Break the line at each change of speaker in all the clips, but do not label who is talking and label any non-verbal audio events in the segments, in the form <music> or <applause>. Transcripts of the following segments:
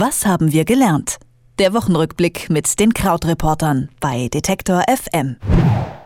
Was haben wir gelernt? Der Wochenrückblick mit den Krautreportern bei Detektor FM.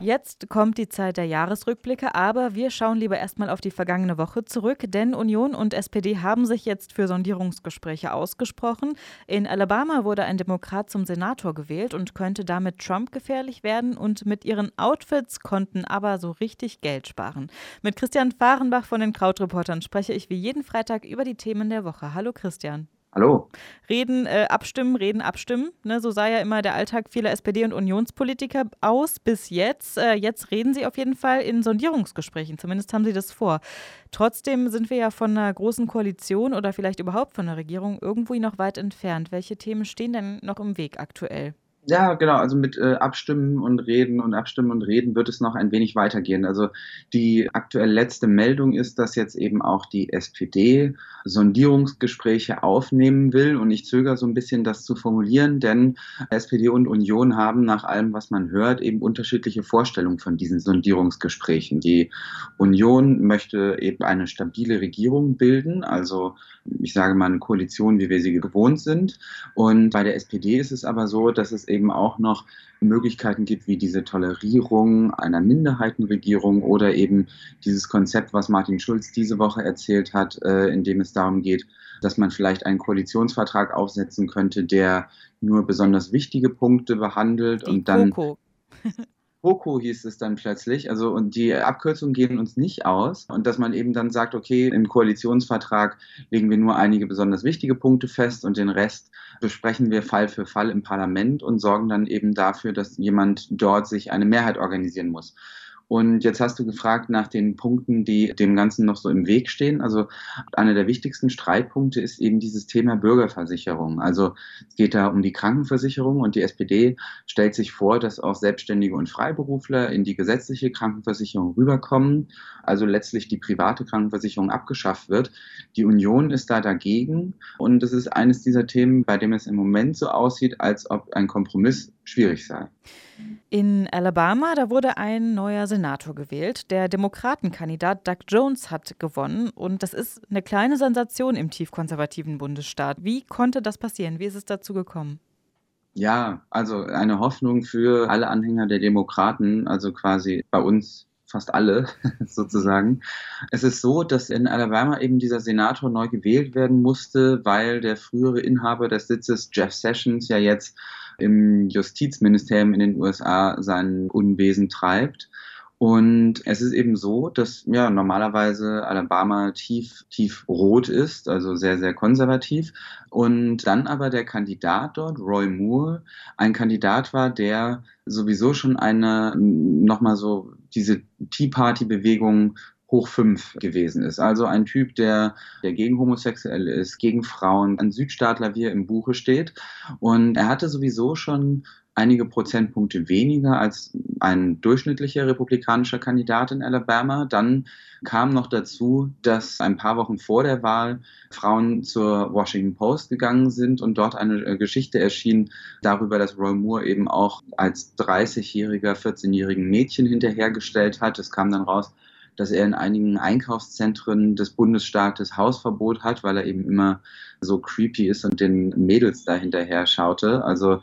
Jetzt kommt die Zeit der Jahresrückblicke, aber wir schauen lieber erstmal auf die vergangene Woche zurück, denn Union und SPD haben sich jetzt für Sondierungsgespräche ausgesprochen. In Alabama wurde ein Demokrat zum Senator gewählt und könnte damit Trump gefährlich werden und mit ihren Outfits konnten aber so richtig Geld sparen. Mit Christian Fahrenbach von den Krautreportern spreche ich wie jeden Freitag über die Themen der Woche. Hallo Christian.
Hallo.
Reden, äh, abstimmen, reden, abstimmen. Ne, so sah ja immer der Alltag vieler SPD- und Unionspolitiker aus bis jetzt. Äh, jetzt reden sie auf jeden Fall in Sondierungsgesprächen, zumindest haben sie das vor. Trotzdem sind wir ja von einer großen Koalition oder vielleicht überhaupt von einer Regierung irgendwo noch weit entfernt. Welche Themen stehen denn noch im Weg aktuell?
Ja, genau. Also mit äh, Abstimmen und Reden und Abstimmen und Reden wird es noch ein wenig weitergehen. Also die aktuell letzte Meldung ist, dass jetzt eben auch die SPD Sondierungsgespräche aufnehmen will. Und ich zögere so ein bisschen, das zu formulieren, denn SPD und Union haben nach allem, was man hört, eben unterschiedliche Vorstellungen von diesen Sondierungsgesprächen. Die Union möchte eben eine stabile Regierung bilden, also ich sage mal eine Koalition, wie wir sie gewohnt sind. Und bei der SPD ist es aber so, dass es eben auch noch Möglichkeiten gibt, wie diese Tolerierung einer Minderheitenregierung oder eben dieses Konzept, was Martin Schulz diese Woche erzählt hat, äh, in dem es darum geht, dass man vielleicht einen Koalitionsvertrag aufsetzen könnte, der nur besonders wichtige Punkte behandelt
Die
und dann
Koko.
Poco hieß es dann plötzlich. Also, und die Abkürzungen gehen uns nicht aus. Und dass man eben dann sagt, okay, im Koalitionsvertrag legen wir nur einige besonders wichtige Punkte fest und den Rest besprechen wir Fall für Fall im Parlament und sorgen dann eben dafür, dass jemand dort sich eine Mehrheit organisieren muss. Und jetzt hast du gefragt nach den Punkten, die dem Ganzen noch so im Weg stehen. Also einer der wichtigsten Streitpunkte ist eben dieses Thema Bürgerversicherung. Also es geht da um die Krankenversicherung und die SPD stellt sich vor, dass auch Selbstständige und Freiberufler in die gesetzliche Krankenversicherung rüberkommen, also letztlich die private Krankenversicherung abgeschafft wird. Die Union ist da dagegen und das ist eines dieser Themen, bei dem es im Moment so aussieht, als ob ein Kompromiss schwierig sei.
In Alabama, da wurde ein neuer Senator gewählt. Der Demokratenkandidat Doug Jones hat gewonnen und das ist eine kleine Sensation im tiefkonservativen Bundesstaat. Wie konnte das passieren? Wie ist es dazu gekommen?
Ja, also eine Hoffnung für alle Anhänger der Demokraten, also quasi bei uns fast alle <laughs> sozusagen. Es ist so, dass in Alabama eben dieser Senator neu gewählt werden musste, weil der frühere Inhaber des Sitzes, Jeff Sessions, ja jetzt im Justizministerium in den USA sein Unwesen treibt. Und es ist eben so, dass ja normalerweise Alabama tief, tief rot ist, also sehr, sehr konservativ. Und dann aber der Kandidat dort, Roy Moore, ein Kandidat war, der sowieso schon eine, nochmal so diese Tea Party Bewegung hoch fünf gewesen ist. Also ein Typ, der, der gegen Homosexuelle ist, gegen Frauen, ein Südstaatler, wie er im Buche steht. Und er hatte sowieso schon einige Prozentpunkte weniger als ein durchschnittlicher republikanischer Kandidat in Alabama. Dann kam noch dazu, dass ein paar Wochen vor der Wahl Frauen zur Washington Post gegangen sind und dort eine äh, Geschichte erschien darüber, dass Roy Moore eben auch als 30-jähriger, 14-jährigen Mädchen hinterhergestellt hat. Es kam dann raus, dass er in einigen Einkaufszentren des Bundesstaates Hausverbot hat, weil er eben immer so creepy ist und den Mädels da hinterher schaute. Also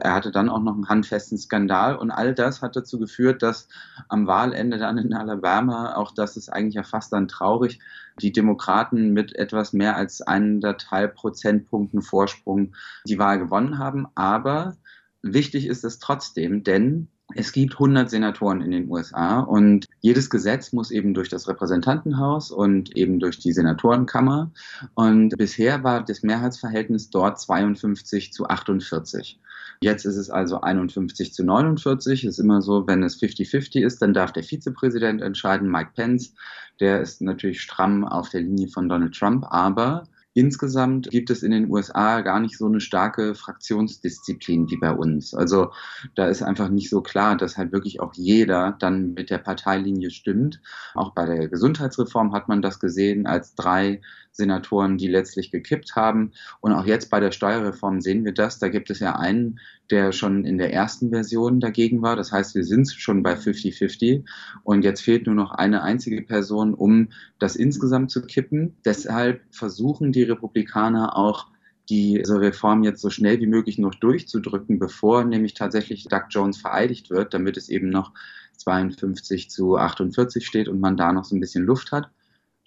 er hatte dann auch noch einen handfesten Skandal und all das hat dazu geführt, dass am Wahlende dann in Alabama, auch das ist eigentlich ja fast dann traurig, die Demokraten mit etwas mehr als eineinhalb Prozentpunkten Vorsprung die Wahl gewonnen haben. Aber wichtig ist es trotzdem, denn es gibt 100 Senatoren in den USA und jedes Gesetz muss eben durch das Repräsentantenhaus und eben durch die Senatorenkammer. Und bisher war das Mehrheitsverhältnis dort 52 zu 48. Jetzt ist es also 51 zu 49. Es ist immer so, wenn es 50-50 ist, dann darf der Vizepräsident entscheiden, Mike Pence. Der ist natürlich stramm auf der Linie von Donald Trump, aber Insgesamt gibt es in den USA gar nicht so eine starke Fraktionsdisziplin wie bei uns. Also da ist einfach nicht so klar, dass halt wirklich auch jeder dann mit der Parteilinie stimmt. Auch bei der Gesundheitsreform hat man das gesehen, als drei Senatoren, die letztlich gekippt haben. Und auch jetzt bei der Steuerreform sehen wir das. Da gibt es ja einen, der schon in der ersten Version dagegen war. Das heißt, wir sind schon bei 50-50. Und jetzt fehlt nur noch eine einzige Person, um das insgesamt zu kippen. Deshalb versuchen die Republikaner auch diese Reform jetzt so schnell wie möglich noch durchzudrücken, bevor nämlich tatsächlich Doug Jones vereidigt wird, damit es eben noch 52 zu 48 steht und man da noch so ein bisschen Luft hat.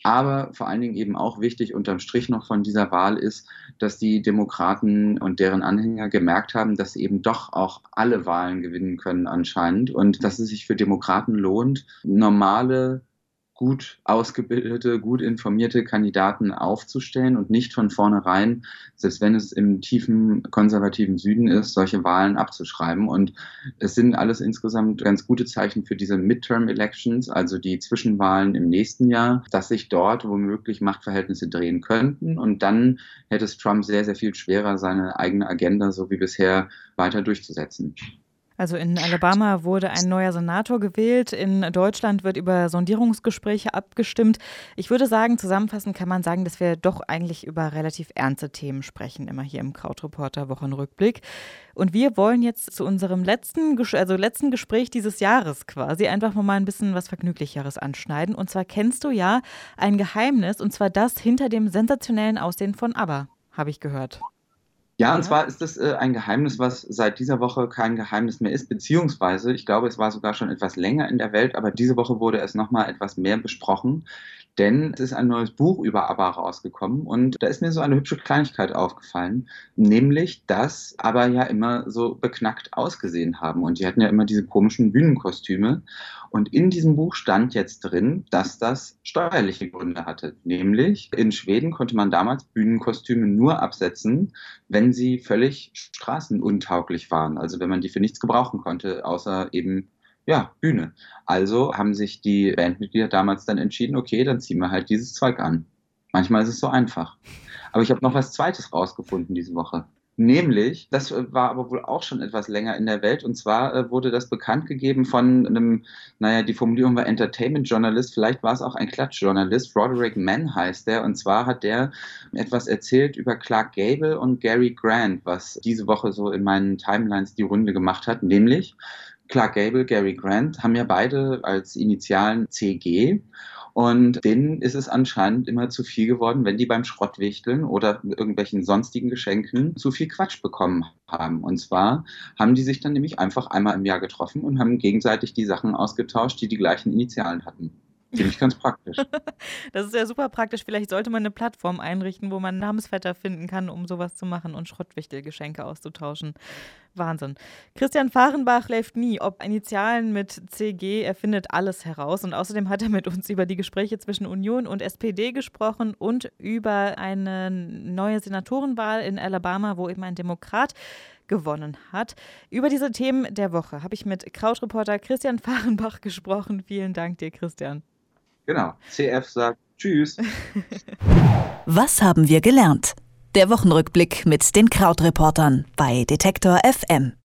Aber vor allen Dingen eben auch wichtig unterm Strich noch von dieser Wahl ist, dass die Demokraten und deren Anhänger gemerkt haben, dass sie eben doch auch alle Wahlen gewinnen können anscheinend und dass es sich für Demokraten lohnt, normale gut ausgebildete, gut informierte Kandidaten aufzustellen und nicht von vornherein, selbst wenn es im tiefen konservativen Süden ist, solche Wahlen abzuschreiben. Und es sind alles insgesamt ganz gute Zeichen für diese Midterm-Elections, also die Zwischenwahlen im nächsten Jahr, dass sich dort womöglich Machtverhältnisse drehen könnten. Und dann hätte es Trump sehr, sehr viel schwerer, seine eigene Agenda so wie bisher weiter durchzusetzen.
Also in Alabama wurde ein neuer Senator gewählt. In Deutschland wird über Sondierungsgespräche abgestimmt. Ich würde sagen, zusammenfassend kann man sagen, dass wir doch eigentlich über relativ ernste Themen sprechen, immer hier im Krautreporter Wochenrückblick. Und wir wollen jetzt zu unserem letzten, also letzten Gespräch dieses Jahres quasi einfach mal ein bisschen was Vergnüglicheres anschneiden. Und zwar kennst du ja ein Geheimnis, und zwar das hinter dem sensationellen Aussehen von ABBA, habe ich gehört.
Ja, und zwar ist das äh, ein Geheimnis, was seit dieser Woche kein Geheimnis mehr ist, beziehungsweise ich glaube, es war sogar schon etwas länger in der Welt, aber diese Woche wurde es nochmal etwas mehr besprochen, denn es ist ein neues Buch über ABBA rausgekommen und da ist mir so eine hübsche Kleinigkeit aufgefallen, nämlich, dass ABBA ja immer so beknackt ausgesehen haben und die hatten ja immer diese komischen Bühnenkostüme und in diesem Buch stand jetzt drin, dass das steuerliche Gründe hatte, nämlich in Schweden konnte man damals Bühnenkostüme nur absetzen, wenn sie völlig straßenuntauglich waren, also wenn man die für nichts gebrauchen konnte, außer eben ja, Bühne. Also haben sich die Bandmitglieder damals dann entschieden, okay, dann ziehen wir halt dieses Zeug an. Manchmal ist es so einfach. Aber ich habe noch was Zweites rausgefunden diese Woche. Nämlich, das war aber wohl auch schon etwas länger in der Welt, und zwar äh, wurde das bekannt gegeben von einem, naja, die Formulierung war Entertainment-Journalist, vielleicht war es auch ein Klatschjournalist, Roderick Mann heißt der, und zwar hat der etwas erzählt über Clark Gable und Gary Grant, was diese Woche so in meinen Timelines die Runde gemacht hat, nämlich Clark Gable, Gary Grant haben ja beide als Initialen CG. Und denen ist es anscheinend immer zu viel geworden, wenn die beim Schrottwichteln oder irgendwelchen sonstigen Geschenken zu viel Quatsch bekommen haben. Und zwar haben die sich dann nämlich einfach einmal im Jahr getroffen und haben gegenseitig die Sachen ausgetauscht, die die gleichen Initialen hatten. Finde ich ganz praktisch. <laughs>
das ist ja super praktisch. Vielleicht sollte man eine Plattform einrichten, wo man Namensvetter finden kann, um sowas zu machen und Schrottwichtelgeschenke auszutauschen. Wahnsinn. Christian Fahrenbach läuft nie. Ob Initialen mit CG, er findet alles heraus. Und außerdem hat er mit uns über die Gespräche zwischen Union und SPD gesprochen und über eine neue Senatorenwahl in Alabama, wo eben ein Demokrat gewonnen hat. Über diese Themen der Woche habe ich mit Krautreporter Christian Fahrenbach <laughs> gesprochen. Vielen Dank dir, Christian.
Genau. CF sagt Tschüss. <laughs>
Was haben wir gelernt? Der Wochenrückblick mit den Krautreportern bei Detektor FM.